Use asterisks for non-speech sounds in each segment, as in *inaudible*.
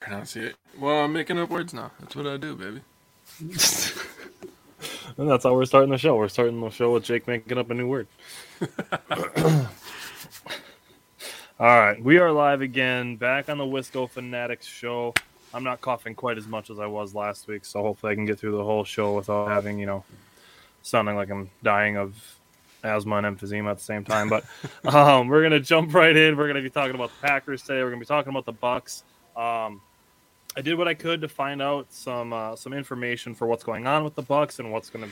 Pronunciate. It. Well, I'm making up words now. That's what I do, baby. *laughs* And that's how we're starting the show. We're starting the show with Jake making up a new word. *laughs* All right, we are live again, back on the Wisco Fanatics show. I'm not coughing quite as much as I was last week, so hopefully I can get through the whole show without having, you know, sounding like I'm dying of asthma and emphysema at the same time. But *laughs* um, we're gonna jump right in. We're gonna be talking about the Packers today. We're gonna be talking about the Bucks. Um, I did what I could to find out some uh, some information for what's going on with the Bucks and what's going to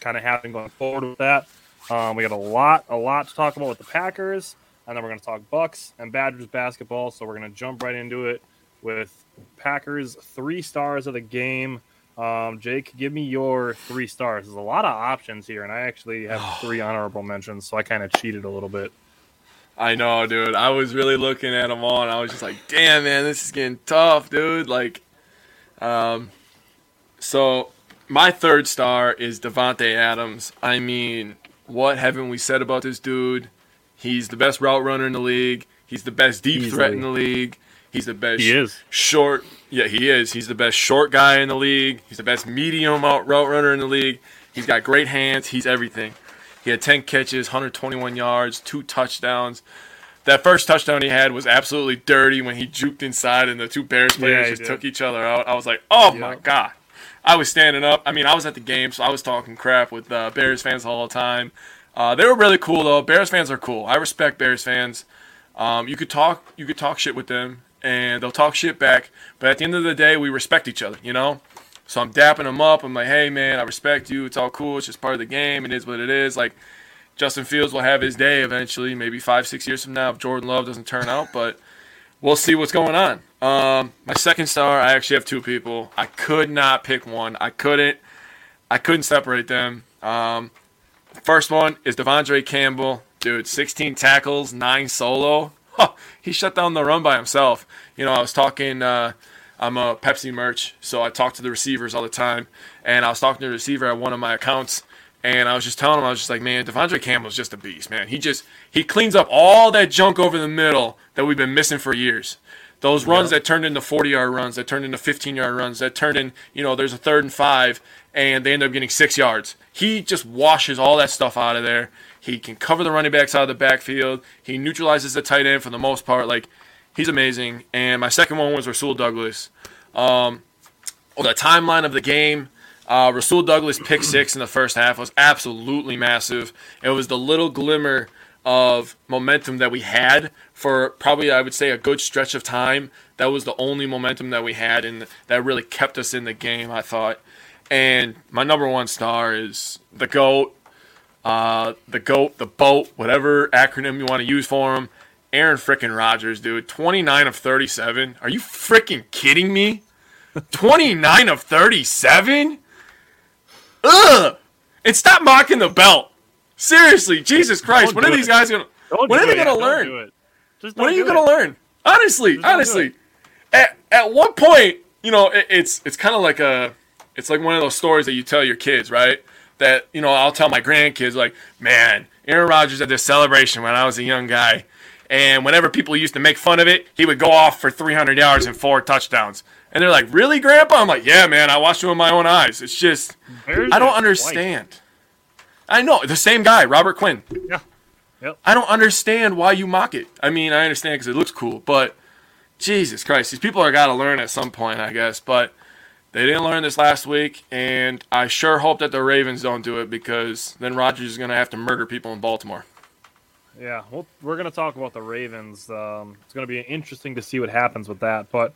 kind of happen going forward with that. Um, we got a lot a lot to talk about with the Packers, and then we're going to talk Bucks and Badgers basketball. So we're going to jump right into it with Packers three stars of the game. Um, Jake, give me your three stars. There's a lot of options here, and I actually have *sighs* three honorable mentions, so I kind of cheated a little bit. I know, dude. I was really looking at them all, and I was just like, "Damn, man, this is getting tough, dude." Like, um, so my third star is Davante Adams. I mean, what haven't we said about this dude? He's the best route runner in the league. He's the best deep threat in the league. He's the best He is. short. Yeah, he is. He's the best short guy in the league. He's the best medium out route runner in the league. He's got great hands. He's everything. He had 10 catches, 121 yards, two touchdowns. That first touchdown he had was absolutely dirty when he juked inside and the two Bears players he just did. took each other out. I was like, oh my God. I was standing up. I mean, I was at the game, so I was talking crap with uh, Bears fans all the time. Uh, they were really cool though. Bears fans are cool. I respect Bears fans. Um, you could talk, you could talk shit with them, and they'll talk shit back. But at the end of the day, we respect each other. You know. So I'm dapping him up. I'm like, hey man, I respect you. It's all cool. It's just part of the game. It is what it is. Like Justin Fields will have his day eventually, maybe five, six years from now if Jordan Love doesn't turn out. But we'll see what's going on. Um, my second star, I actually have two people. I could not pick one. I couldn't. I couldn't separate them. Um, first one is Devondre Campbell. Dude, 16 tackles, nine solo. Huh, *laughs* he shut down the run by himself. You know, I was talking. Uh, I'm a Pepsi merch, so I talk to the receivers all the time. And I was talking to the receiver at one of my accounts, and I was just telling him, I was just like, man, Devondre Campbell's just a beast, man. He just he cleans up all that junk over the middle that we've been missing for years. Those runs that turned into 40 yard runs, that turned into 15 yard runs, that turned in, you know, there's a third and five, and they end up getting six yards. He just washes all that stuff out of there. He can cover the running backs out of the backfield. He neutralizes the tight end for the most part. Like, he's amazing. And my second one was Rasul Douglas. Um, well, the timeline of the game, uh, Rasul Douglas pick six in the first half was absolutely massive. It was the little glimmer of momentum that we had for probably, I would say, a good stretch of time. That was the only momentum that we had, and that really kept us in the game, I thought. And my number one star is the GOAT, uh, the GOAT, the BOAT, whatever acronym you want to use for him. Aaron frickin' Rodgers, dude. 29 of 37. Are you freaking kidding me? *laughs* 29 of 37? Ugh! And stop mocking the belt. Seriously, Jesus Christ. Don't when are these guys going to. When are they gonna learn? do it. Just When are you going to learn? Honestly, honestly. At, at one point, you know, it, it's it's kind of like a it's like one of those stories that you tell your kids, right? That, you know, I'll tell my grandkids like, "Man, Aaron Rodgers at this celebration when I was a young guy, and whenever people used to make fun of it, he would go off for 300 yards and four touchdowns." And they're like, "Really, grandpa?" I'm like, "Yeah, man, I watched him with my own eyes. It's just Bears I don't understand. I know the same guy, Robert Quinn. Yeah. Yep. I don't understand why you mock it. I mean, I understand because it looks cool, but Jesus Christ, these people are got to learn at some point, I guess. But they didn't learn this last week, and I sure hope that the Ravens don't do it because then Rodgers is going to have to murder people in Baltimore. Yeah, well, we're going to talk about the Ravens. Um, it's going to be interesting to see what happens with that. But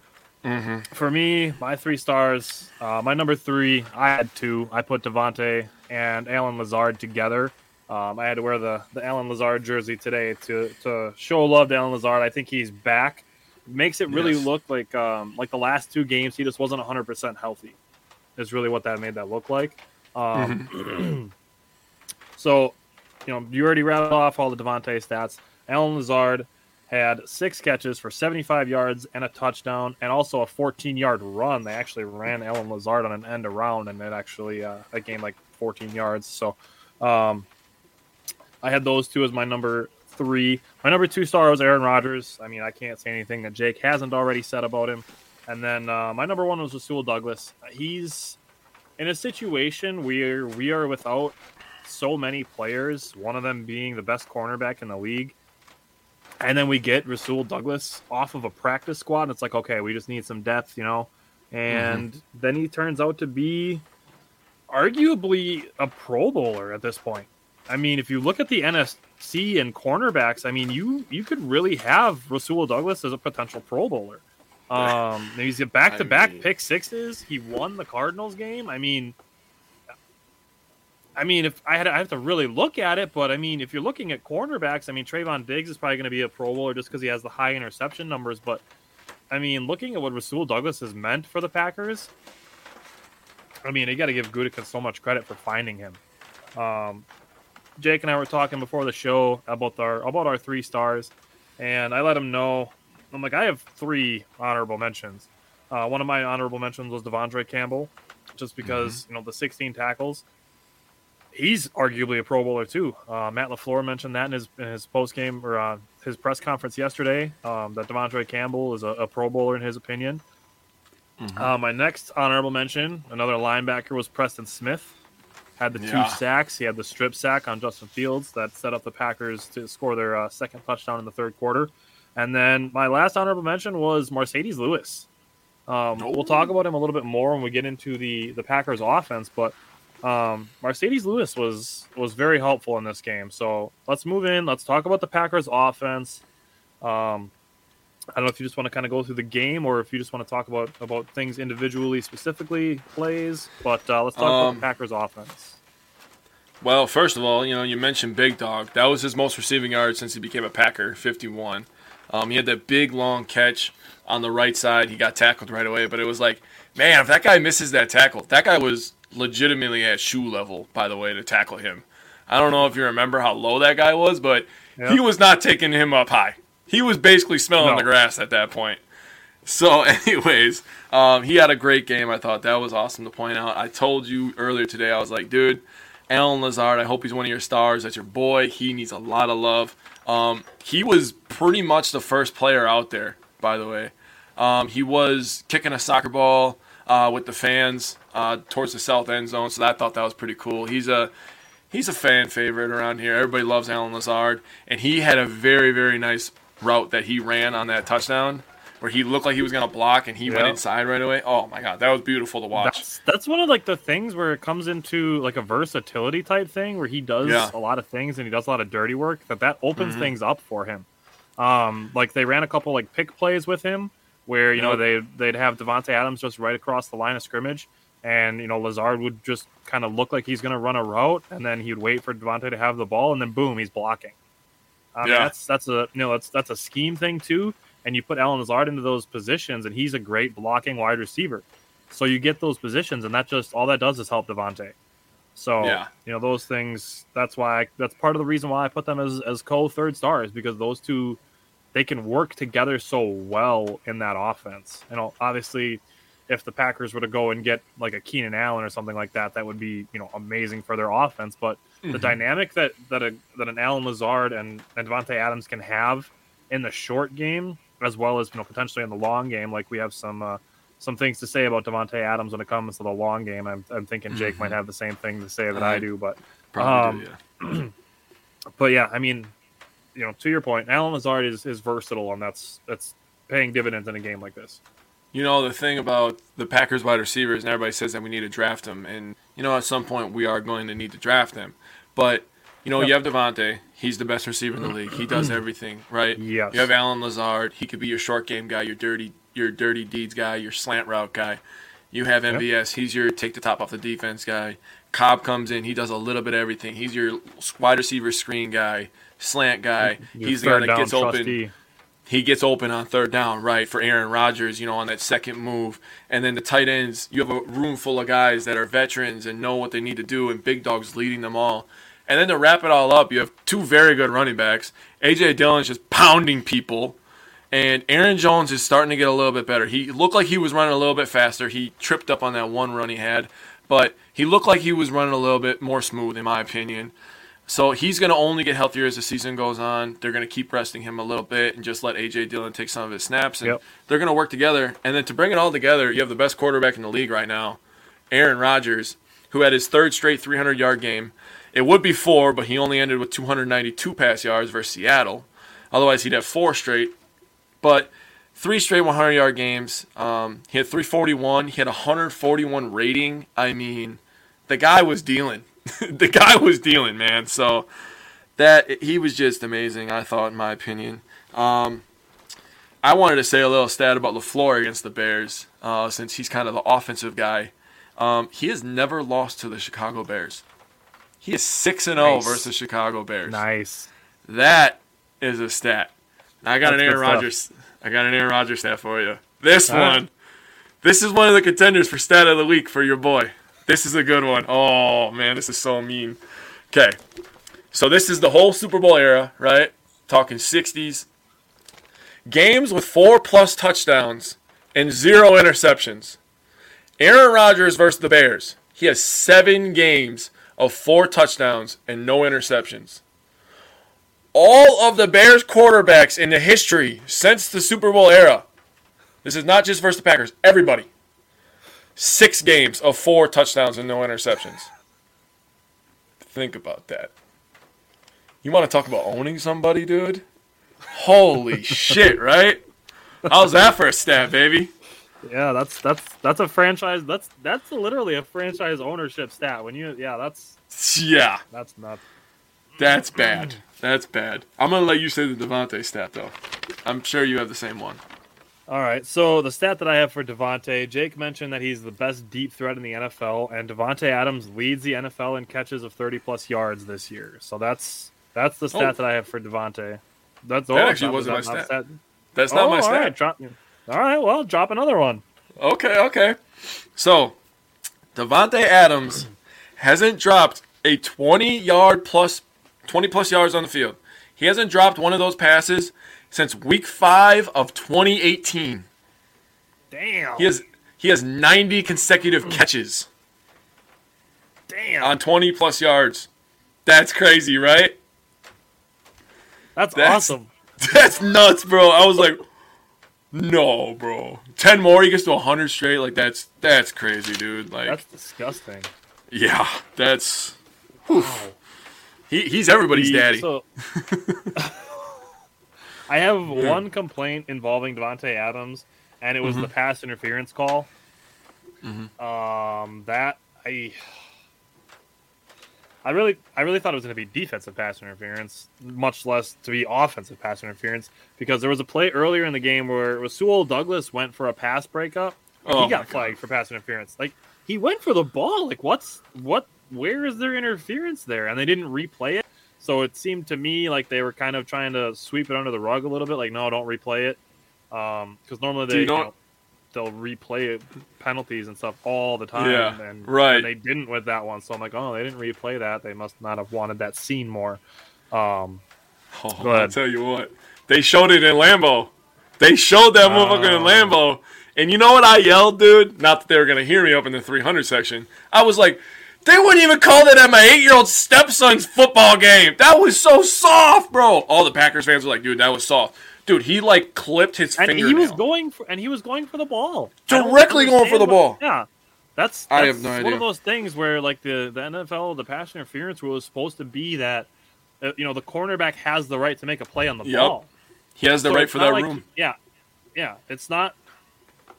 for me, my three stars, uh, my number three, I had two. I put Davante and Allen Lazard together. Um, I had to wear the, the Allen Lazard jersey today to, to show love to Allen Lazard. I think he's back. makes it really Yes. look like um, like the last two games he just wasn't 100% healthy. Is really what that made that look like. Um, Mm-hmm. *clears throat* so, you know, you already rattled off all the Davante stats. Allen Lazard had six catches for 75 yards and a touchdown, and also a 14 yard run. They actually ran Allen Lazard on an end around, and it actually uh, gained like 14 yards. So, um, I had those two as my number three. My number two star was Aaron Rodgers. I mean, I can't say anything that Jake hasn't already said about him. And then uh, my number one was Rasul Douglas. He's in a situation where we are without so many players, one of them being the best cornerback in the league. And then we get Rasul Douglas off of a practice squad, and it's like, okay, we just need some depth, you know? And then he turns out to be arguably a Pro Bowler at this point. I mean, if you look at the NFC and cornerbacks, I mean, you you could really have Rasul Douglas as a potential Pro Bowler. *laughs* Um, he's back to back pick sixes. He won the Cardinals game. I mean, I mean, if I had, I have to really look at it, but I mean, if you're looking at cornerbacks, I mean, Trevon Diggs is probably going to be a Pro Bowler just because he has the high interception numbers. But I mean, looking at what Rasul Douglas has meant for the Packers, I mean, you got to give Gutekunst so much credit for finding him. Um, Jake and I were talking before the show about our about our three stars, and I let him know. I'm like, I have three honorable mentions. Uh, one of my honorable mentions was Devondre Campbell, just because you know the 16 tackles. He's arguably a Pro Bowler too. Uh, Matt Lafleur mentioned that in his in his post game or uh, his press conference yesterday. Um, that Devondre Campbell is a, a Pro Bowler in his opinion. Uh, my next honorable mention, another linebacker, was Preston Smith. Had the two Yeah. sacks. He had the strip sack on Justin Fields that set up the Packers to score their uh, second touchdown in the third quarter. And then my last honorable mention was Marcedes Lewis. Um, We'll talk about him a little bit more when we get into the the Packers offense, but um, Marcedes Lewis was was very helpful in this game. So let's move in. Let's talk about the Packers offense. Um, I don't know if you just want to kind of go through the game or if you just want to talk about about things individually, specifically plays. But uh, let's talk about Um, the Packers offense. Well, first of all, you know, you mentioned Big Dog. That was his most receiving yards since he became a Packer, 51. Um, he had that big long catch on the right side. He got tackled right away, but it was like, man, if that guy misses that tackle, that guy was legitimately at shoe level, by the way, to tackle him. I don't know if you remember how low that guy was, but Yeah. he was not taking him up high. He was basically smelling No. the grass at that point. So, *laughs* anyways, um, he had a great game. I thought that was awesome to point out. I told you earlier today, I was like, dude, Allen Lazard, I hope he's one of your stars. That's your boy. He needs a lot of love. Um, he was pretty much the first player out there, by the way. Um, he was kicking a soccer ball uh, with the fans uh, towards the south end zone, so I thought that was pretty cool. He's a he's a fan favorite around here. Everybody loves Allen Lazard, and he had a very very nice route that he ran on that touchdown where he looked like he was gonna block and he went inside right away. Oh my god, that was beautiful to watch. That's that's one of like the things where it comes into like a versatility type thing where he does Yeah. a lot of things and he does a lot of dirty work that that opens Mhm. things up for him. Um, like they ran a couple like pick plays with him where you know they they'd have Davante Adams just right across the line of scrimmage, and you know Lazard would just kind of look like he's going to run a route, and then he'd wait for Davante to have the ball, and then boom, he's blocking. I mean, Yeah. that's that's a you know that's that's a scheme thing too. And you put Allen Lazard into those positions, and he's a great blocking wide receiver. So you get those positions, and that just all that does is help Davante. So Yeah. you know those things. That's why that's part of the reason why I put them as as co third stars because those two they can work together so well in that offense. And obviously, if the Packers were to go and get like a Keenan Allen or something like that, that would be you know amazing for their offense. But the Mhm. dynamic that that a that an Allen Lazard and and Davante Adams can have in the short game, as well as you know potentially in the long game, like we have some. Uh, some things to say about Davante Adams when it comes to the long game. I'm, I'm thinking Jake Mhm. might have the same thing to say that I do, but um, do, yeah. *clears throat* but yeah, I mean, you know, to your point, Allen Lazard is, is versatile, and that's that's paying dividends in a game like this. You know, the thing about the Packers wide receivers, and everybody says that we need to draft them. And, you know, at some point we are going to need to draft them. But, you know, Yep. you have Davante. He's the best receiver in the league. He does *clears throat* everything, right? Yes. You have Allen Lazard. He could be your short game guy, your dirty your dirty deeds guy, your slant route guy. You have Yep. MVS. He's your take the top off the defense guy. Cobb comes in. He does a little bit of everything. He's your wide receiver screen guy, slant guy. Your He's the guy that gets open. he gets open on third down, right, for Aaron Rodgers, you know, on that second move. And then the tight ends, you have a room full of guys that are veterans and know what they need to do, and big dogs leading them all. And then to wrap it all up, you have two very good running backs. A.J. Dillon's just pounding people. And Aaron Jones is starting to get a little bit better. He looked like he was running a little bit faster. He tripped up on that one run he had, but he looked like he was running a little bit more smooth, in my opinion. So he's going to only get healthier as the season goes on. They're going to keep resting him a little bit and just let AJ Dillon take some of his snaps, and Yep. they're going to work together. And then to bring it all together, you have the best quarterback in the league right now, Aaron Rodgers, who had his third straight 300-yard game. It would be four, but he only ended with 292 pass yards versus Seattle. Otherwise, he'd have four straight. But three straight 100-yard games. Um, he had 341. He had 141 rating. I mean, the guy was dealing. *laughs* the guy was dealing, man. So that he was just amazing. I thought, in my opinion. Um, I wanted to say a little stat about Lafleur against the Bears, uh, since he's kind of the offensive guy. Um, he has never lost to the Chicago Bears. He is six and zero versus Chicago Bears. Nice. That is a stat. I got That's an Aaron. Rodgers. I got an Aaron Rodgers stat for you. This All right. one. This is one of the contenders for stat of the week for your boy. This is a good one. Oh man, this is so mean. Okay. So this is the whole Super Bowl era, right? Talking 60s. Games with four plus touchdowns and zero interceptions. Aaron Rodgers versus the Bears. He has seven games of four touchdowns and no interceptions. All of the Bears quarterbacks in the history since the Super Bowl era. This is not just versus the Packers. Everybody. Six games of four touchdowns and no interceptions. Think about that. You want to talk about owning somebody, dude? Holy *laughs* shit, right? How's that for a stat, baby? Yeah, that's that's that's a franchise. That's that's literally a franchise ownership stat. When you yeah, that's Yeah, that's nuts. that's bad. That's bad. I'm gonna let you say the Davante stat though. I'm sure you have the same one. All right, so the stat that I have for Davante, Jake mentioned that he's the best deep threat in the NFL, and Davante Adams leads the NFL in catches of 30 plus yards this year. So that's that's the stat Oh. that I have for Davante. That's That oh, actually that- wasn't that my not stat. That's not oh, my all stat. right, drop, all right, well, drop another one. Okay, okay. So, Davante Adams hasn't dropped a 20 yard plus 20 plus yards on the field. He hasn't dropped one of those passes since week 5 of 2018. Damn. He has he has 90 consecutive catches damn. on 20 plus yards. That's crazy, right? that's, that's- awesome. *laughs* That's nuts, bro. I was like no, bro. 10 more he gets to 100 straight like that's that's crazy, dude. Like That's disgusting. yeah, that's he, he's everybody's daddy. So, *laughs* I have one complaint involving Davante Adams, and it was Mm-hmm. the pass interference call. Um, that I, I really, I really thought it was going to be defensive pass interference, much less to be offensive pass interference, because there was a play earlier in the game where it was Sewell Douglas went for a pass breakup. and Oh he got God. flagged for pass interference. Like he went for the ball. Like what's what? Where is there interference there? And they didn't replay it. So it seemed to me like they were kind of trying to sweep it under the rug a little bit. Like no, don't replay it. Because normally they you know- they'll replay penalties and stuff all the time. Yeah, and, right. and they didn't with that one. So I'm like, oh, they didn't replay that. They must not have wanted that scene more. Um, Oh, *laughs* I'll tell you what. They showed it in Lambeau. They showed that motherfucker in Lambeau, And you know what I yelled, dude? Not that they were going to hear me up in the 300 section. I was like, they wouldn't even call that at my eight year old stepson's football game. That was so soft, bro. All the Packers fans were like, dude, that was soft. Dude, he like clipped his and fingernail. he was going for and he was going for the ball Directly going for the ball. what- yeah that's, I have no one idea. of those things where like the, the nfl the pass interference rule is supposed to be that uh, you know the cornerback has the right to make a play on the Yep. ball he has the So right for that like- room. yeah yeah it's not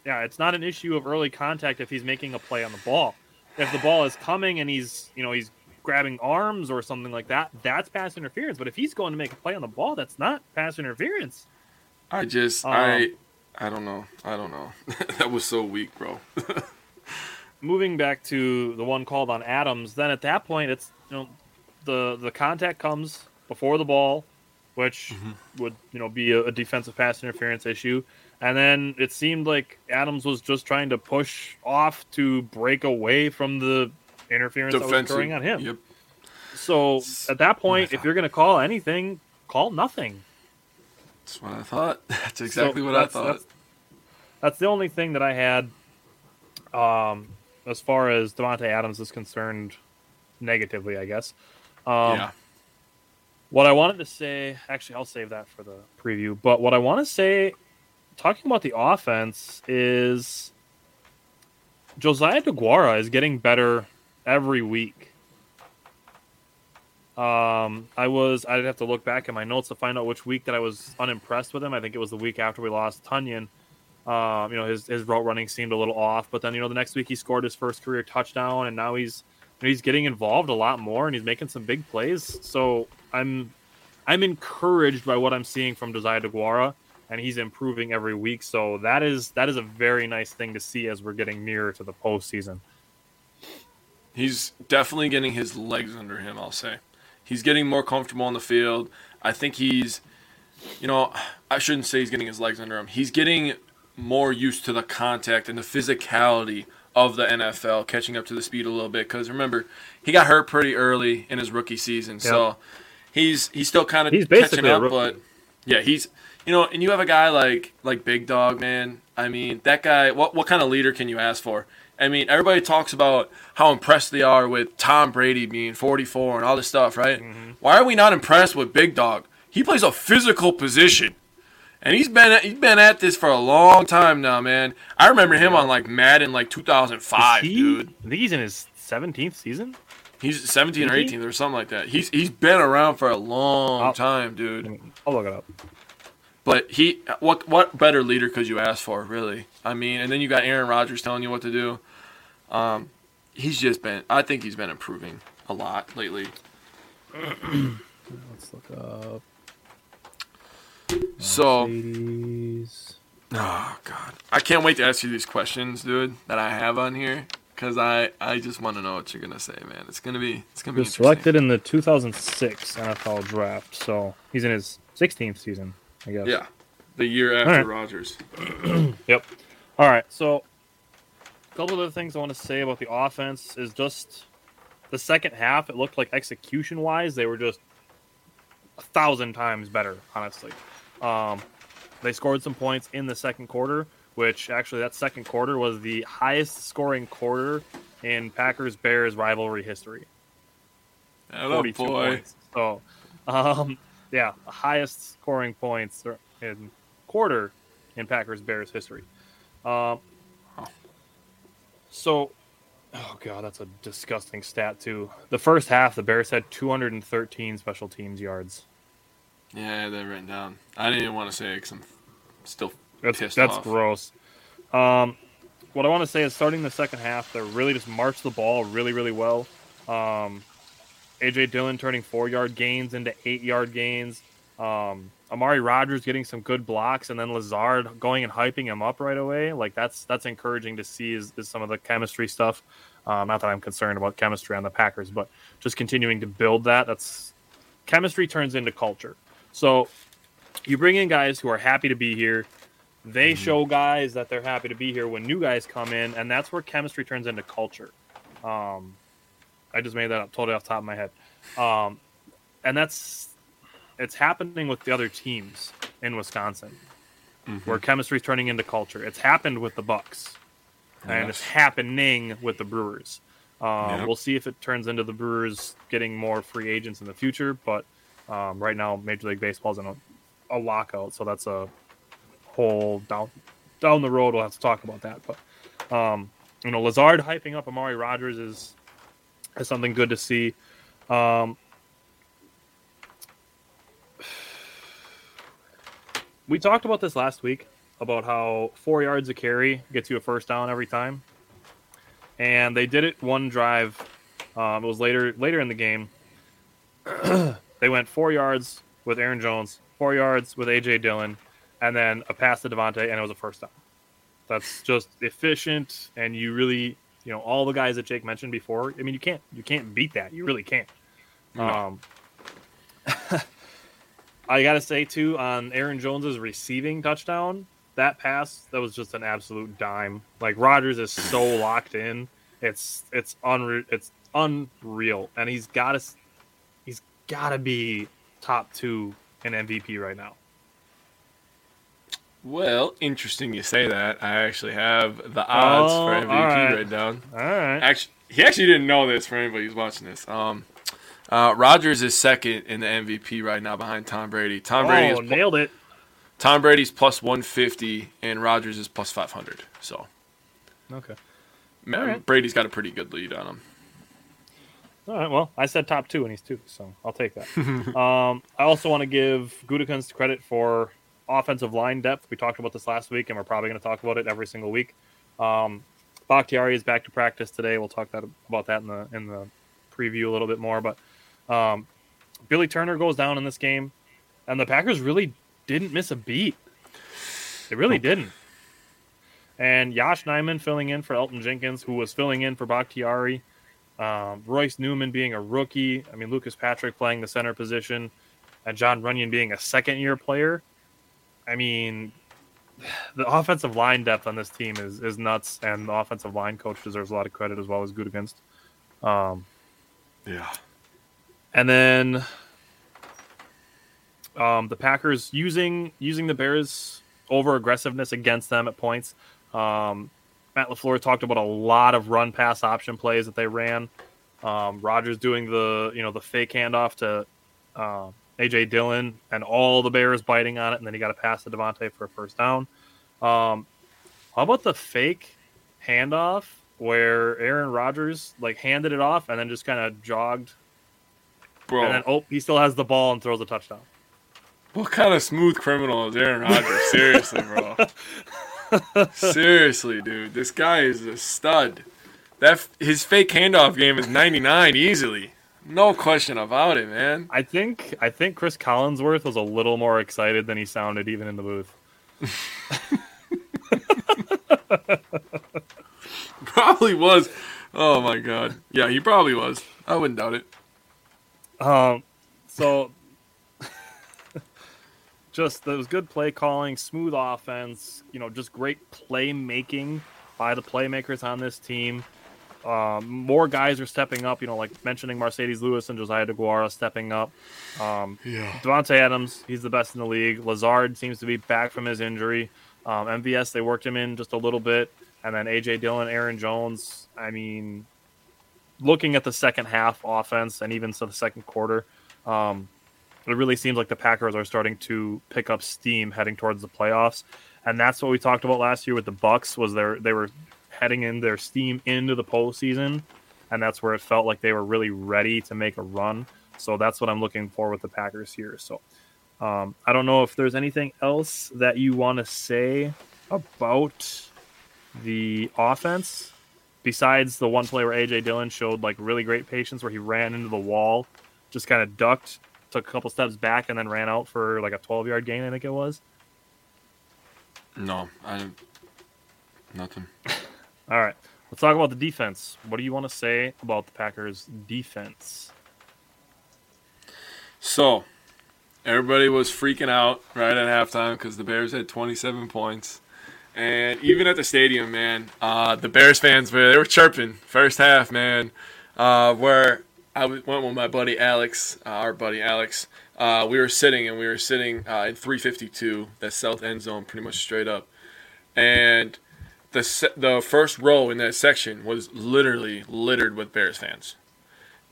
yeah it's not an issue of early contact if he's making a play on the ball if the ball is coming and he's you know he's grabbing arms or something like that that's pass interference but if he's going to make a play on the ball that's not pass interference I just, Um, I, I don't know. I don't know. *laughs* that was so weak, bro. *laughs* moving back to the one called on Adams, then at that point it's you know the the contact comes before the ball. which Mm-hmm. would you know be a, a defensive pass interference issue. And then it seemed like Adams was just trying to push off to break away from the interference that was occurring on him. Yep. So at that point, if you're going to call anything, call nothing. That's what I thought. *laughs* That's exactly So what that's- I thought. That's, that's the only thing that I had, um, as far as Davante Adams is concerned, negatively, I guess. Um, yeah. What I wanted to say, actually, I'll save that for the preview. But what I want to say, talking about the offense, is Josiah DeGuara is getting better every week. Um, I was I'd have to look back at my notes to find out which week that I was unimpressed with him. I think it was the week after we lost Tonyan. Um, you know, his his route running seemed a little off, but then you know the next week he scored his first career touchdown, and now he's he's getting involved a lot more, and he's making some big plays. So I'm I'm encouraged by what I'm seeing from Josiah DeGuara, and he's improving every week. So that is that is a very nice thing to see as we're getting nearer to the postseason. He's definitely getting his legs under him, I'll say. He's getting more comfortable on the field. I think he's, you know, I shouldn't say he's getting his legs under him. He's getting more used to the contact and the physicality of the NFL, catching up to the speed a little bit. Because remember, he got hurt pretty early in his rookie season, so he's he's still kind of He's catching basically a up. But yeah, he's you know, and you have a guy like like Big Dog, man. I mean, that guy. What what kind of leader can you ask for? I mean, everybody talks about how impressed they are with Tom Brady being 44 and all this stuff, right? Mm-hmm. Why are we not impressed with Big Dog? He plays a physical position, and he's been at, he's been at this for a long time now, man. I remember him on like Madden like 2005, he- dude. I think he's in his 17th season. He's 17 or Is he? 18 or something like that. He's he's been around for a long I'll- time, dude. I'll look it up. But he, what what better leader could you ask for, really? I mean, and then you got Aaron Rodgers telling you what to do. Um, he's just been. I think he's been improving a lot lately. Let's look up. So, Marcedes. oh god, I can't wait to ask you these questions, dude, that I have on here, because I I just want to know what you're gonna say, man. It's gonna be it's gonna He be was selected in the 2006 NFL draft, so he's in his 16th season, I guess. Yeah, the year after right. Rodgers. *clears throat* Yep. All right. So, a couple of other things I want to say about the offense is just the second half. It looked like execution wise, they were just a thousand times better. Honestly, um, they scored some points in the second quarter, which actually that second quarter was the highest scoring quarter in Packers Bears rivalry history. Hello, 42 boy. points. So, *laughs* um, yeah, the highest scoring points in quarter in Packers Bears history. Um, so, oh god, that's a disgusting stat too. The first half, the Bears had 213 special teams yards. Yeah, they're written down. I didn't even want to say it because I'm still That's pissed that's off. gross. Um, what I want to say is starting the second half, they really just marched the ball really, really well. Um, AJ Dillon turning four yard gains into eight yard gains. Um, Amari Rodgers getting some good blocks, and then Lazard going and hyping him up right away. Like that's that's encouraging to see. Is, is some of the chemistry stuff. Um, not that I'm concerned about chemistry on the Packers, but just continuing to build that. That's chemistry turns into culture. So you bring in guys who are happy to be here. They show guys that they're happy to be here when new guys come in, and that's where chemistry turns into culture. Um, I just made that up totally off the top of my head, um, and that's it's happening with the other teams in Wisconsin, where chemistry is turning into culture. It's happened with the Bucks, and it's happening with the Brewers. Um, Yep. We'll see if it turns into the Brewers getting more free agents in the future, but um, right now Major League Baseball's in a, a lockout, so that's a whole down down the road. We'll have to talk about that, but um, you know, Lazard hyping up Amari Rodgers is is something good to see. Um, we talked about this last week about how four yards of carry gets you a first down every time, and they did it one drive. Um, it was later later in the game. *clears throat* they went four yards with Aaron Jones, four yards with AJ Dillon, and then a pass to Davante, and it was a first down. That's just efficient, and you really, you know, all the guys that Jake mentioned before. I mean, you can't you can't beat that. You really can't. No. Um, *laughs* I gotta say too on Aaron Jones's receiving touchdown, that pass that was just an absolute dime. Like Rodgers is so *laughs* locked in, it's it's unreal. It's unreal, and he's got to he's got to be top two in MVP right now. Well, interesting you say that. I actually have the odds Oh, for MVP right. right down. All right. Actually, he actually didn't know this for anybody who's watching this. Um, uh, Rodgers is second in the MVP right now behind Tom Brady. Tom Brady Oh, nailed it. Tom Brady's plus 150 and Rodgers is plus 500. So Okay. Ma- All right. Brady's got a pretty good lead on him. All right. Well, I said top two, and he's two, so I'll take that. *laughs* um, I also want to give Gutekunst credit for offensive line depth. We talked about this last week, and we're probably going to talk about it every single week. Um, Bakhtiari is back to practice today. We'll talk that about that in the in the preview a little bit more. But um, Billy Turner goes down in this game, and the Packers really didn't miss a beat. They really didn't. And Yosh Nijman filling in for Elgton Jenkins, who was filling in for Bakhtiari. Um, Royce Newman being a rookie. I mean, Lucas Patrick playing the center position, and Jon Runyan being a second year player. I mean, the offensive line depth on this team is, is nuts, and the offensive line coach deserves a lot of credit as well as Gutekunst. Um, Yeah. and then um, the Packers using using the Bears over aggressiveness against them at points. Um, Matt Lafleur talked about a lot of run pass option plays that they ran. Um, Rodgers doing the you know the fake handoff to uh, AJ Dillon and all the Bears biting on it, and then he got a pass to Davante for a first down. Um, how about the fake handoff where Aaron Rodgers like handed it off and then just kind of jogged Bro, and then oh, he still has the ball and throws a touchdown. what kind of smooth criminal is Aaron Rodgers? Seriously, bro. *laughs* Seriously, dude. This guy is a stud. That his fake handoff game is 99 easily. No question about it, man. I think I think Cris Collinsworth was a little more excited than he sounded even in the booth. *laughs* Probably was. Oh my god. Yeah, he probably was. I wouldn't doubt it. Um, so *laughs* just there was good play calling, smooth offense. You know, just great playmaking by the playmakers on this team. Um, more guys are stepping up. You know, like mentioning Marcedes Lewis and Josiah DeGuara stepping up. Um, Yeah. Davante Adams, he's the best in the league. Lazard seems to be back from his injury. Um, MVS, they worked him in just a little bit. And then AJ Dillon, Aaron Jones. I mean, looking at the second half offense and even so the second quarter, um, it really seems like the Packers are starting to pick up steam heading towards the playoffs. And that's what we talked about last year with the Bucks was their they were heading in their steam into the postseason, and that's where it felt like they were really ready to make a run. So that's what I'm looking for with the Packers here. So um, I don't know if there's anything else that you want to say about the offense besides the one play where AJ Dillon showed like really great patience where he ran into the wall, just kind of ducked, took a couple steps back, and then ran out for like a 12 yard gain, I think it was. No, I. Nothing. *laughs* All right, let's talk about the defense. What do you want to say about the Packers' defense? So, everybody was freaking out right at halftime because the Bears had 27 points. And even at the stadium, man, uh, the Bears fans were they were chirping first half, man. Uh, where I went with my buddy Alex, uh, our buddy Alex. Uh, we were sitting and we were sitting uh, in 352, that south end zone, pretty much straight up. And the se- the first row in that section was literally littered with Bears fans.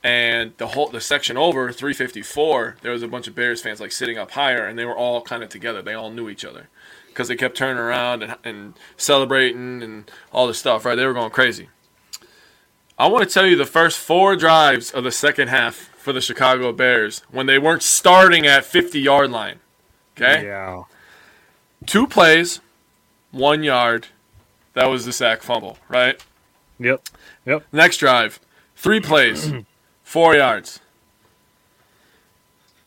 And the whole the section over 354 there was a bunch of bears fans like sitting up higher and they were all kind of together. They all knew each other. Because they kept turning around and, and celebrating and all this stuff right? They were going crazy. I want to tell you the first four drives of the second half for the chicago bears when they weren't starting at 50 yard line okay? Yeah. two plays one yard that was the sack fumble right Yep. Yep. Next drive, three plays, *clears throat* four yards.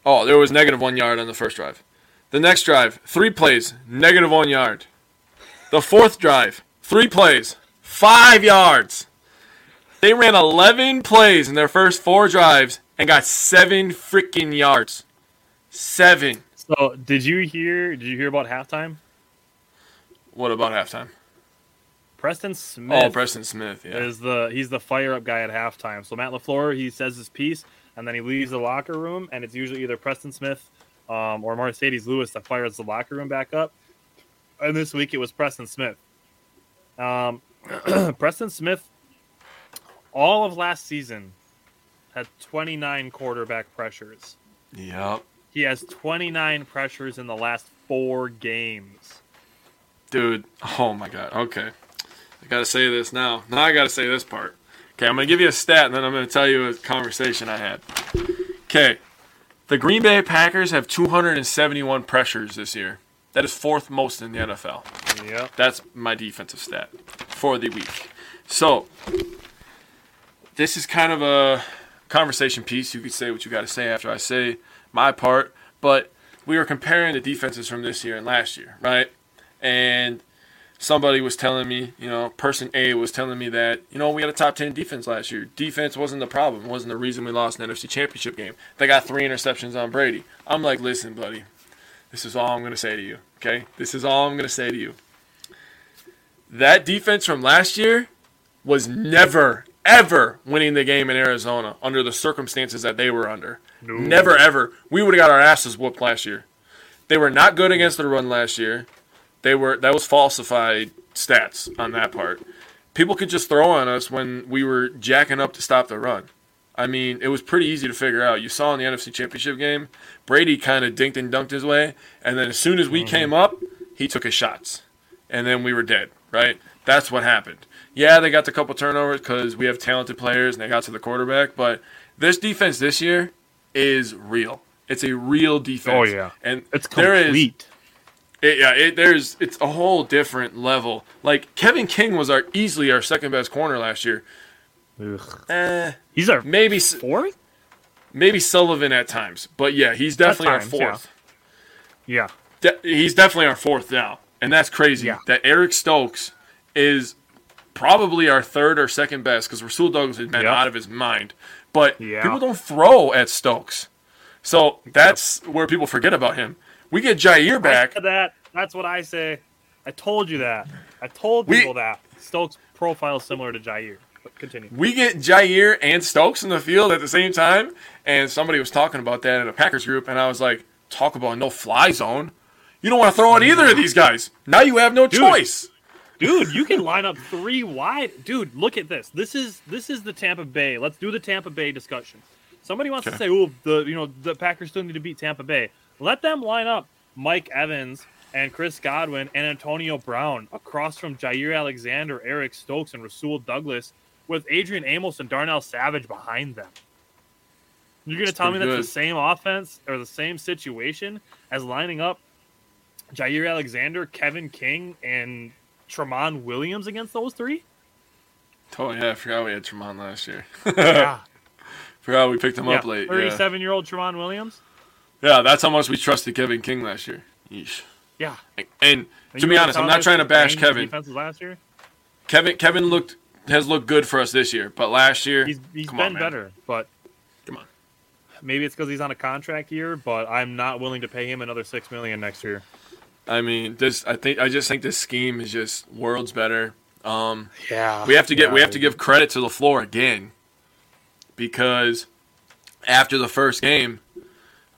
Oh, there was negative one yard on the first drive. The next drive, three plays, negative one yard. The fourth drive, three plays, five yards. They ran 11 plays in their first four drives and got seven freaking yards. Seven. So, did you hear? Did you hear about halftime? What about halftime? Preston Smith. Oh, Preston Smith. Yeah. is the he's the fire up guy at halftime. So Matt Lafleur he says his piece and then he leaves the locker room and it's usually either Preston Smith um, or Marcedes Lewis that fires the locker room back up. And this week it was Preston Smith. Um, *clears throat* Preston Smith, all of last season, had 29 quarterback pressures. Yep. He has 29 pressures in the last four games. Dude, oh my god. Okay. I gotta say this now. Now I gotta say this part. Okay, I'm gonna give you a stat and then I'm gonna tell you a conversation I had. Okay. The Green Bay Packers have 271 pressures this year. That is fourth most in the NFL. Yep. That's my defensive stat for the week. So, this is kind of a conversation piece. You could say what you got to say after I say my part, but we were comparing the defenses from this year and last year, right? And somebody was telling me, you know, person A was telling me that, you know, we had a top 10 defense last year. Defense wasn't the problem, wasn't the reason we lost an NFC championship game. They got three interceptions on Brady. I'm like, listen, buddy, this is all I'm going to say to you, okay? This is all I'm going to say to you. That defense from last year was never, ever winning the game in Arizona under the circumstances that they were under. No. Never, ever. We would have got our asses whooped last year. They were not good against the run last year. They were that was falsified stats on that part. People could just throw on us when we were jacking up to stop the run. I mean, it was pretty easy to figure out. You saw in the NFC Championship game, Brady kind of dinked and dunked his way, and then as soon as we mm-hmm. came up, he took his shots, and then we were dead. Right? That's what happened. Yeah, they got the couple turnovers because we have talented players and they got to the quarterback, but this defense this year is real. It's a real oh, defense. Oh, yeah. and It's there is complete. It, yeah, it, there's it's a whole different level. Like Kevin King was our easily our second best corner last year. Ugh. Eh, He's our maybe fourth. maybe Sullivan at times, but yeah, he's definitely times, our fourth. Yeah. De- he's definitely our fourth now, and that's crazy. Yeah. That Eric Stokes is probably our third or second best because Rasul Douglas has been Yep. out of his mind. But Yeah. people don't throw at Stokes, so that's where people forget about him. We get Jaire back. that. That's what I say. I told you that. I told We- people that. Stokes' profile is similar to Jaire. But continue. We get Jaire and Stokes in the field at the same time, and somebody was talking about that in a Packers group, and I was like, "Talk about no fly zone. You don't want to throw on either of these guys. Now you have no choice." Dude, you can line up three wide. Dude, look at this. This is this is the Tampa Bay. Let's do the Tampa Bay discussion. Somebody wants to say, "Oh, the you know the Packers still need to beat Tampa Bay." Let them line up Mike Evans and Chris Godwin and Antonio Brown across from Jaire Alexander, Eric Stokes, and Rasul Douglas with Adrian Amos and Darnell Savage behind them. You're gonna tell me that's good. the same offense or the same situation as lining up Jaire Alexander, Kevin King, and Tramon Williams against those three? Oh yeah, I forgot we had Tramon last year. Yeah, *laughs* forgot we picked him yeah. up late. Yeah. Thirty-seven-year-old Tramon Williams. Yeah, that's how much we trusted Kevin King last year. Yeesh. Yeah. And And to be honest, I'm not trying to bash Kevin. Defenses last year, Kevin Kevin looked has looked good for us this year, but last year he's he's been on, better, but Come on. maybe it's because he's on a contract year. But I'm not willing to pay him another six million next year. I mean, this I think I just think this scheme is just worlds better. Um, Yeah, we have to get we have to give credit to Lafleur again because after the first game,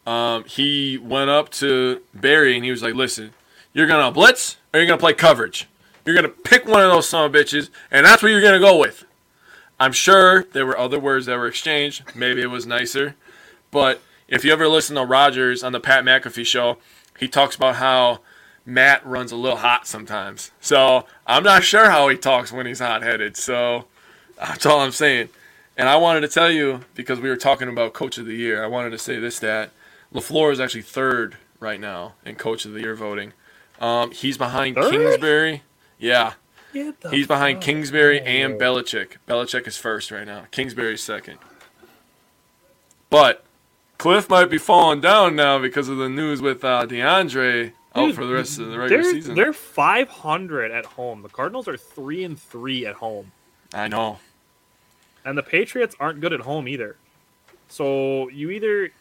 um, he went up to Barry and he was like, "Listen, you're gonna blitz or you're gonna play coverage. You're gonna pick one of those son of bitches, and that's what you're gonna go with." I'm sure there were other words that were exchanged. Maybe it was nicer, but if you ever listen to Rodgers on the Pat McAfee show, he talks about how Matt runs a little hot sometimes. So I'm not sure how he talks when he's hot headed. So that's all I'm saying. And I wanted to tell you because we were talking about Coach of the Year. I wanted to say this that Lafleur is actually third right now in Coach of the Year voting. Um, he's behind Third? Kingsbury. Yeah, he's behind Kingsbury and Belichick. Belichick is first right now. Kingsbury's second. But Cliff might be falling down now because of the news with uh, DeAndre out Dude, for the rest of the regular They're season. they're 500 at home. The Cardinals are three and three at home. I know. And the Patriots aren't good at home either. So you either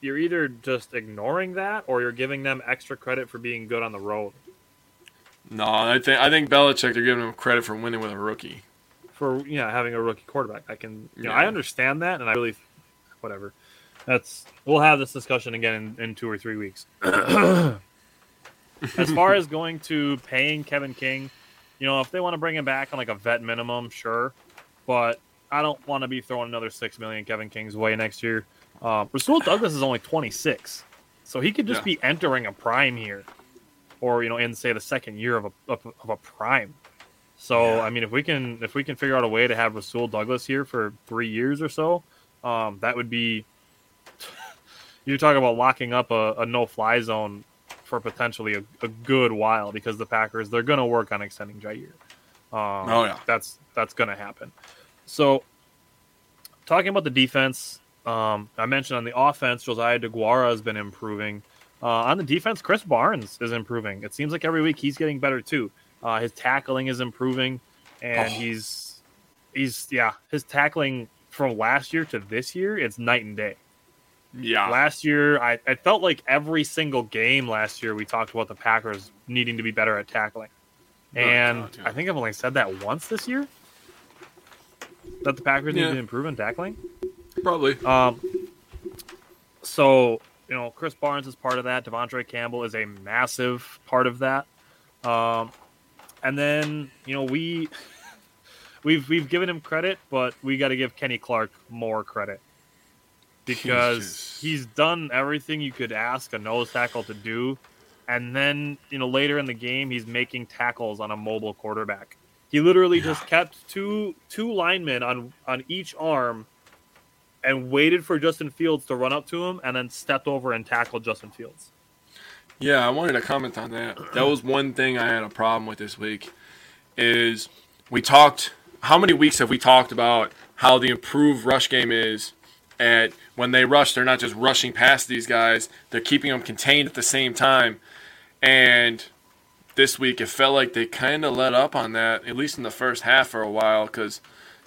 you're either just ignoring that or you're giving them extra credit for being good on the road. No, I think I think Belichick they're giving him credit for winning with a rookie. For you know having a rookie quarterback, I can you know I understand that, and I really whatever. That's we'll have this discussion again in, in two or three weeks. *coughs* as far as going to paying Kevin King, you know, if they want to bring him back on like a vet minimum, sure, but I don't want to be throwing another six million Kevin King's way next year. Uh, Rasul Douglas is only 26, so he could just Yeah. be entering a prime here, or you know, in say the second year of a of, of a prime. So Yeah. I mean, if we can if we can figure out a way to have Rasul Douglas here for three years or so, um, that would be. *laughs* You talk about locking up a, a no fly zone for potentially a, a good while because the Packers they're going to work on extending Jaire. Um, Oh, yeah. that's that's going to happen. So, talking about the defense, um, I mentioned on the offense, Josiah Deguara has been improving. Uh, on the defense, Krys Barnes is improving. It seems like every week he's getting better too. Uh, his tackling is improving, and Oh. he's he's yeah, his tackling from last year to this year, it's night and day. Yeah, Last year, I, I felt like every single game last year we talked about the Packers needing to be better at tackling. Oh, And God. I think I've only said that once this year. That the Packers need to improve in tackling. Probably. Um, so you know, Krys Barnes is part of that. De'Vondre Campbell is a massive part of that. Um, and then you know we *laughs* we've we've given him credit, but we got to give Kenny Clark more credit because just- he's done everything you could ask a nose tackle to do. And then you know later in the game, he's making tackles on a mobile quarterback. He literally just kept two two linemen on on each arm and waited for Justin Fields to run up to him and then stepped over and tackled Justin Fields. Yeah, I wanted to comment on that. That was one thing I had a problem with this week. Is we talked. How many weeks have we talked about how the improved rush game is? At when they rush, they're not just rushing past these guys; they're keeping them contained at the same time. And this week, it felt like they kind of let up on that, at least in the first half for a while, because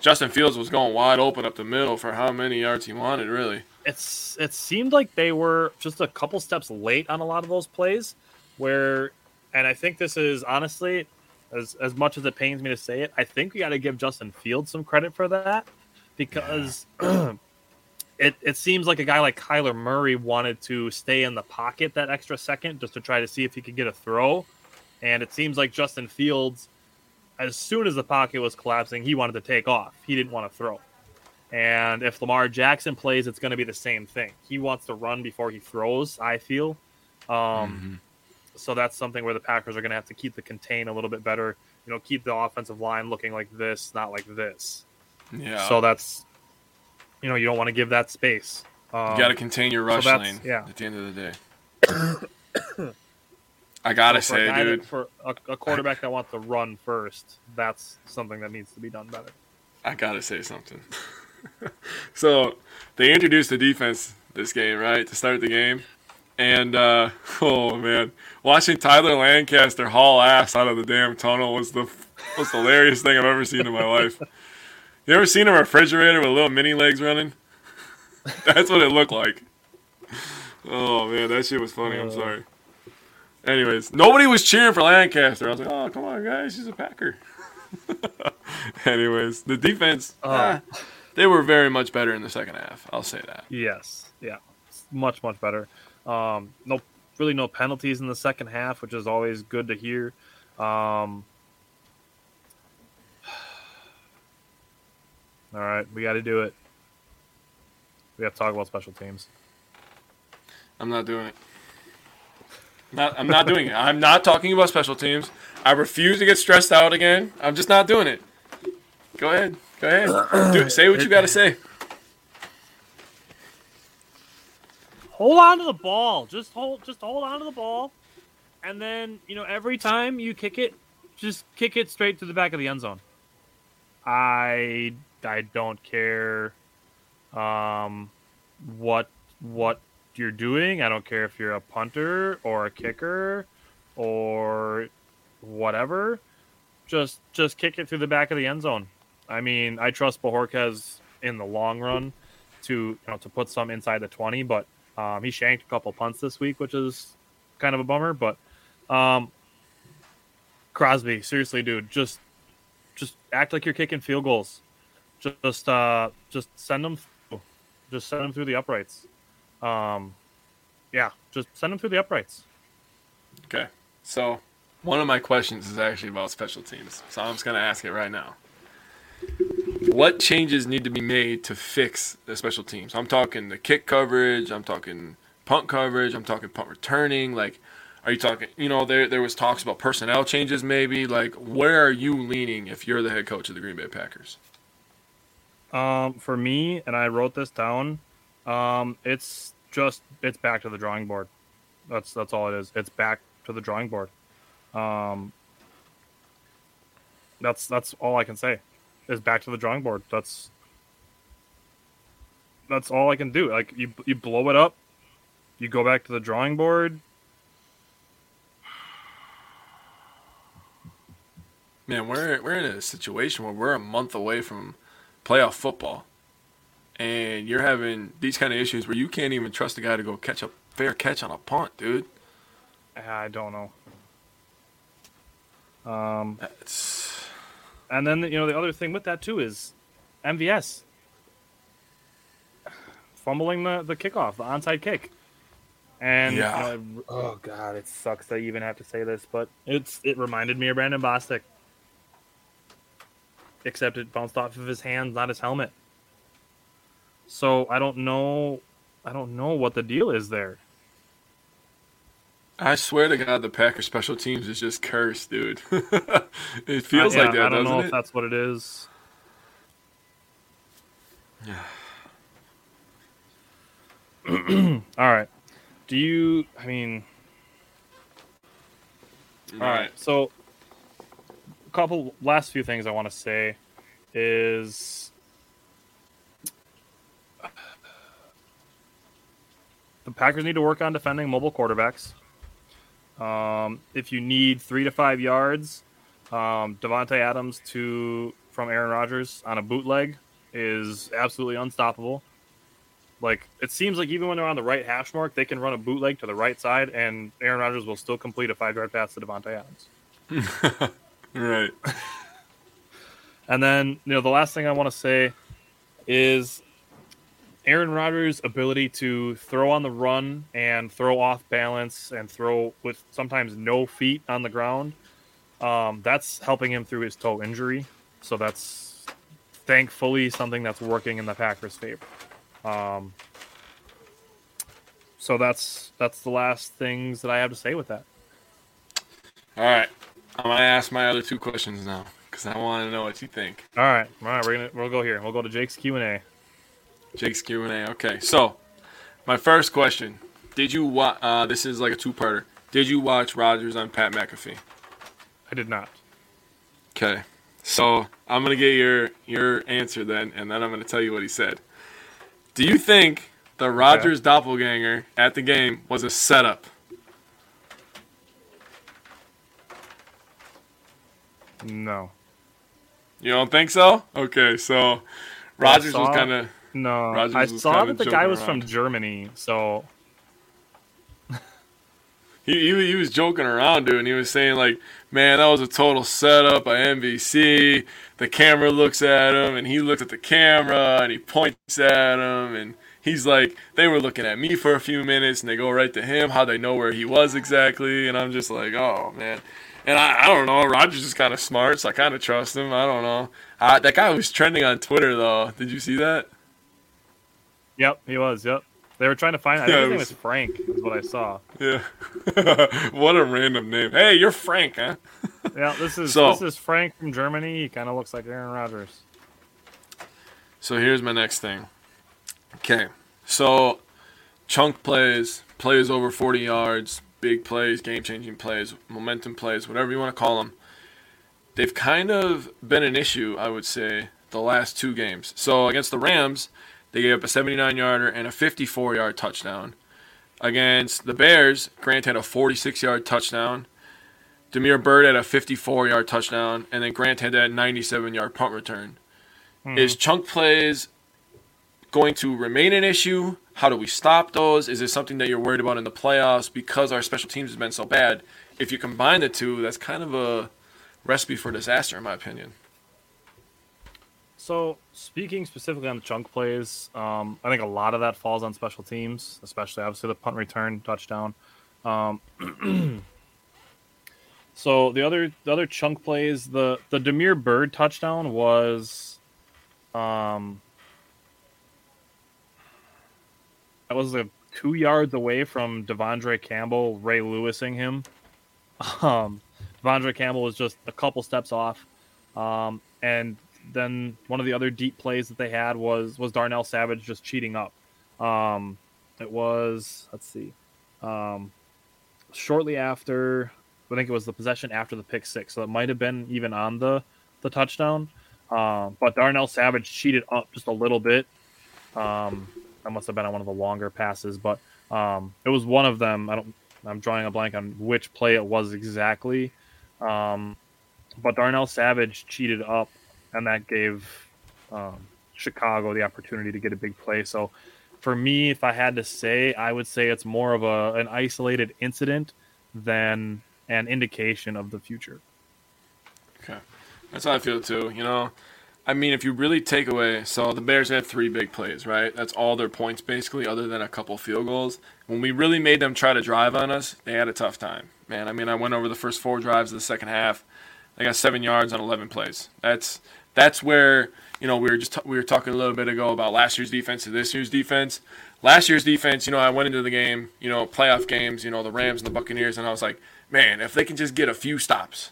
Justin Fields was going wide open up the middle for how many yards he wanted, really. It's it seemed like they were just a couple steps late on a lot of those plays where and I think this is honestly as as much as it pains me to say it, I think we got to give Justin Fields some credit for that because *clears throat* it it seems like a guy like Kyler Murray wanted to stay in the pocket that extra second just to try to see if he could get a throw. And it seems like Justin Fields, as soon as the pocket was collapsing, he wanted to take off. He didn't want to throw. And if Lamar Jackson plays, it's going to be the same thing. He wants to run before he throws, I feel. Um, So that's something where the Packers are going to have to keep the contain a little bit better. You know, keep the offensive line looking like this, not like this. Yeah. So that's, you know, you don't want to give that space. Um, You got to contain your rush that's- lane yeah. at the end of the day. *coughs* *coughs* *coughs* I gotta a say, guy dude, for a, a quarterback that wants to run first, that's something that needs to be done better. I gotta say something. *laughs* so they introduced the defense this game, right, to start the game, and uh, *laughs* oh man, watching Tyler Lancaster haul ass out of the damn tunnel was the most hilarious thing I've ever seen in my life. You ever seen a refrigerator with little mini legs running? *laughs* That's what it looked like. Oh man, that shit was funny. I'm Uh. sorry. Anyways, nobody was cheering for Lancaster. I was like, oh come on, guys, he's a Packer. *laughs* Anyways, the defense, Uh. ah, they were very much better in the second half. I'll say that. Yes, yeah, It's much much better. Um, no, really no penalties in the second half, which is always good to hear. Um, *sighs* all right, we got to do it. We have to talk about special teams. I'm not doing it. Not, I'm not doing it. I'm not talking about special teams. I refuse to get stressed out again. I'm just not doing it. Go ahead. Go ahead. Do, say what you got to say. hold on to the ball. Just hold just hold on to the ball. And then, you know, every time you kick it, just kick it straight to the back of the end zone. I I don't care um what what you're doing. I don't care if you're a punter or a kicker or whatever. Just just kick it through the back of the end zone. I mean, I trust Bojorquez in the long run to you know to put some inside the 20, but Um, he shanked a couple punts this week, which is kind of a bummer. But um, Crosby, seriously, dude, just just act like you're kicking field goals. Just uh, just send them, through. just send them through the uprights. Um, yeah, just send them through the uprights. Okay. So one of my questions is actually about special teams. So I'm just gonna ask it right now. What changes need to be made to fix the special teams? I'm talking the kick coverage. I'm talking punt coverage. I'm talking punt returning. Like, are you talking? You know, there there was talks about personnel changes. Maybe like, where are you leaning if you're the head coach of the Green Bay Packers? Um, for me, and I wrote this down. Um, it's just it's back to the drawing board. That's that's all it is. It's back to the drawing board. Um, that's that's all I can say. Is back to the drawing board. That's that's all I can do. Like you you blow it up, you go back to the drawing board. Man, we're we're in a situation where we're a month away from playoff football, and you're having these kind of issues where you can't even trust a guy to go catch a fair catch on a punt, dude. I don't know. Um, That's and then you know the other thing with that too is MVS fumbling the the kickoff, the onside kick. And Yeah. you know, oh god, it sucks that I even have to say this, but it's it reminded me of Brandon Bostick. Except it bounced off of his hands, not his helmet. So I don't know I don't know what the deal is there. I swear to God, the Packers special teams is just cursed, dude. *laughs* it feels I, yeah, like that, I don't know it? if that's what it is. *sighs* All right. Do you? I mean, all right. So, a couple last few things I want to say is the Packers need to work on defending mobile quarterbacks. Um, if you need three to five yards, um, Davante Adams to from Aaron Rodgers on a bootleg is absolutely unstoppable. Like it seems like even when they're on the right hash mark, they can run a bootleg to the right side, and Aaron Rodgers will still complete a five yard pass to Davante Adams. *laughs* right. And then you know the last thing I want to say is Aaron Rodgers' ability to throw on the run and throw off balance and throw with sometimes no feet on the ground. Um, that's helping him through his toe injury. So that's thankfully something that's working in the Packers' favor. Um, so that's that's the last things that I have to say with that. All right. I'm gonna ask my other two questions now because I want to know what you think. All right, all right, we're gonna we'll go here. We'll go to Jake's Q and A. Jake's Q and A. Okay, so my first question: Did you watch? Uh, this is like a two-parter. Did you watch Rodgers on Pat McAfee? I did not. Okay, so I'm gonna get your your answer then, and then I'm gonna tell you what he said. Do you think the Rodgers doppelganger at the game was a setup? No. You don't think so? Okay, so Rodgers was kind of No, Rodgers I saw that the guy was from. Germany, so he, he he was joking around, dude, and he was saying like, "Man, that was a total setup by NBC." The camera looks at him, and he looks at the camera, and he points at him, and he's like, "They were looking at me for a few minutes, and they go right to him. How they know where he was exactly?" And I'm just like, "Oh man." And I, I don't know. Rodgers is kind of smart, so I kind of trust him. I don't know. Uh, that guy was trending on Twitter, though. Did you see that? Yep, he was. Yep, they were trying to find. I Yeah, think it his name was- Frank. Is what I saw. Yeah. *laughs* what a random name. Hey, you're Frank, huh? *laughs* Yeah, this is So- this is Frank from Germany. He kind of looks like Aaron Rodgers. So here's my next thing. Okay. So chunk plays, plays over 40 yards, big plays, game changing plays, momentum plays, whatever you want to call them. They've kind of been an issue, I would say, the last two games. So against the Rams, they gave up a 79 yarder and a 54 yard touchdown. Against the Bears, Grant had a 46 yard touchdown. Damiere Byrd had a 54 yard touchdown. And then Grant had that 97 yard punt return. Hmm. Is chunk plays going to remain an issue? How do we stop those? Is it something that you're worried about in the playoffs because our special teams has been so bad? If you combine the two, that's kind of a recipe for disaster, in my opinion. So, speaking specifically on the chunk plays, um, I think a lot of that falls on special teams, especially obviously the punt return touchdown. Um, *clears throat* so the other the other chunk plays, the the Damiere Byrd touchdown was, um, that was a two yards away from De'Vondre Campbell, Ray Lewising him. *laughs* Um, De'Vondre Campbell was just a couple steps off, um, and then one of the other deep plays that they had was was Darnell Savage just cheating up. Um, it was let's see, um, shortly after I think it was the possession after the pick six, so it might have been even on the the touchdown. Um, but Darnell Savage cheated up just a little bit. Um, that must have been on one of the longer passes, but um, it was one of them. I don't. I'm drawing a blank on which play it was exactly. Um, but Darnell Savage cheated up and that gave um, Chicago the opportunity to get a big play. So, for me, if I had to say, I would say it's more of a an isolated incident than an indication of the future. Okay, that's how I feel too. You know, I mean, if you really take away, so the Bears had three big plays, right? That's all their points basically, other than a couple field goals. When we really made them try to drive on us, they had a tough time, man. I mean, I went over the first four drives of the second half. They got seven yards on 11 plays. That's that's where you know we were just t- we were talking a little bit ago about last year's defense to this year's defense. Last year's defense, you know, I went into the game, you know, playoff games, you know, the Rams and the Buccaneers, and I was like, man, if they can just get a few stops.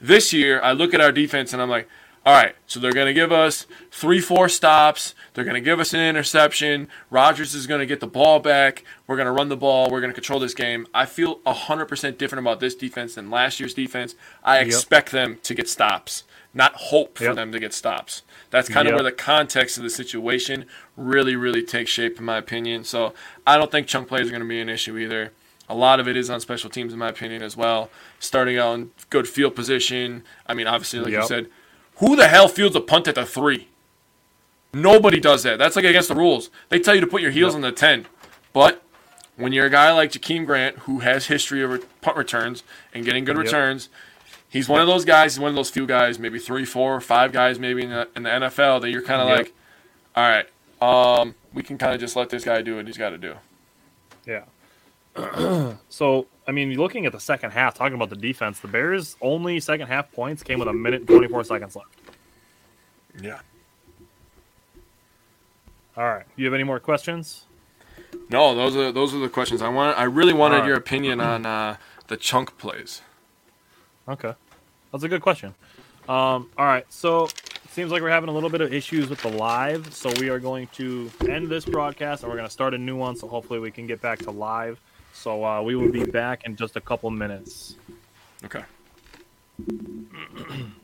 This year, I look at our defense and I'm like, all right, so they're going to give us three, four stops. They're going to give us an interception. Rodgers is going to get the ball back. We're going to run the ball. We're going to control this game. I feel 100% different about this defense than last year's defense. I yep. expect them to get stops not hope for yep. them to get stops. That's kind of where the context of the situation really, really takes shape, in my opinion. So I don't think chunk plays are going to be an issue either. A lot of it is on special teams, in my opinion, as well. Starting out in good field position. I mean, obviously, like yep. you said, who the hell fields a punt at the three? Nobody does that. That's like against the rules. They tell you to put your heels on the 10. But when you're a guy like Jakeem Grant, who has history of punt returns and getting good returns, he's one of those guys. He's one of those few guys, maybe three, four, five guys, maybe in the, in the NFL that you're kind of yep. like, all right, um, we can kind of just let this guy do what he's got to do. Yeah. *clears throat* so, I mean, looking at the second half, talking about the defense, the Bears' only second half points came with a minute and 24 seconds left. Yeah. All right. Do you have any more questions? No, those are those are the questions I wanted. I really wanted right. your opinion on uh, the chunk plays. Okay. That's a good question. Um, all right, so it seems like we're having a little bit of issues with the live, so we are going to end this broadcast and we're going to start a new one. So hopefully we can get back to live. So uh, we will be back in just a couple minutes. Okay. *clears throat*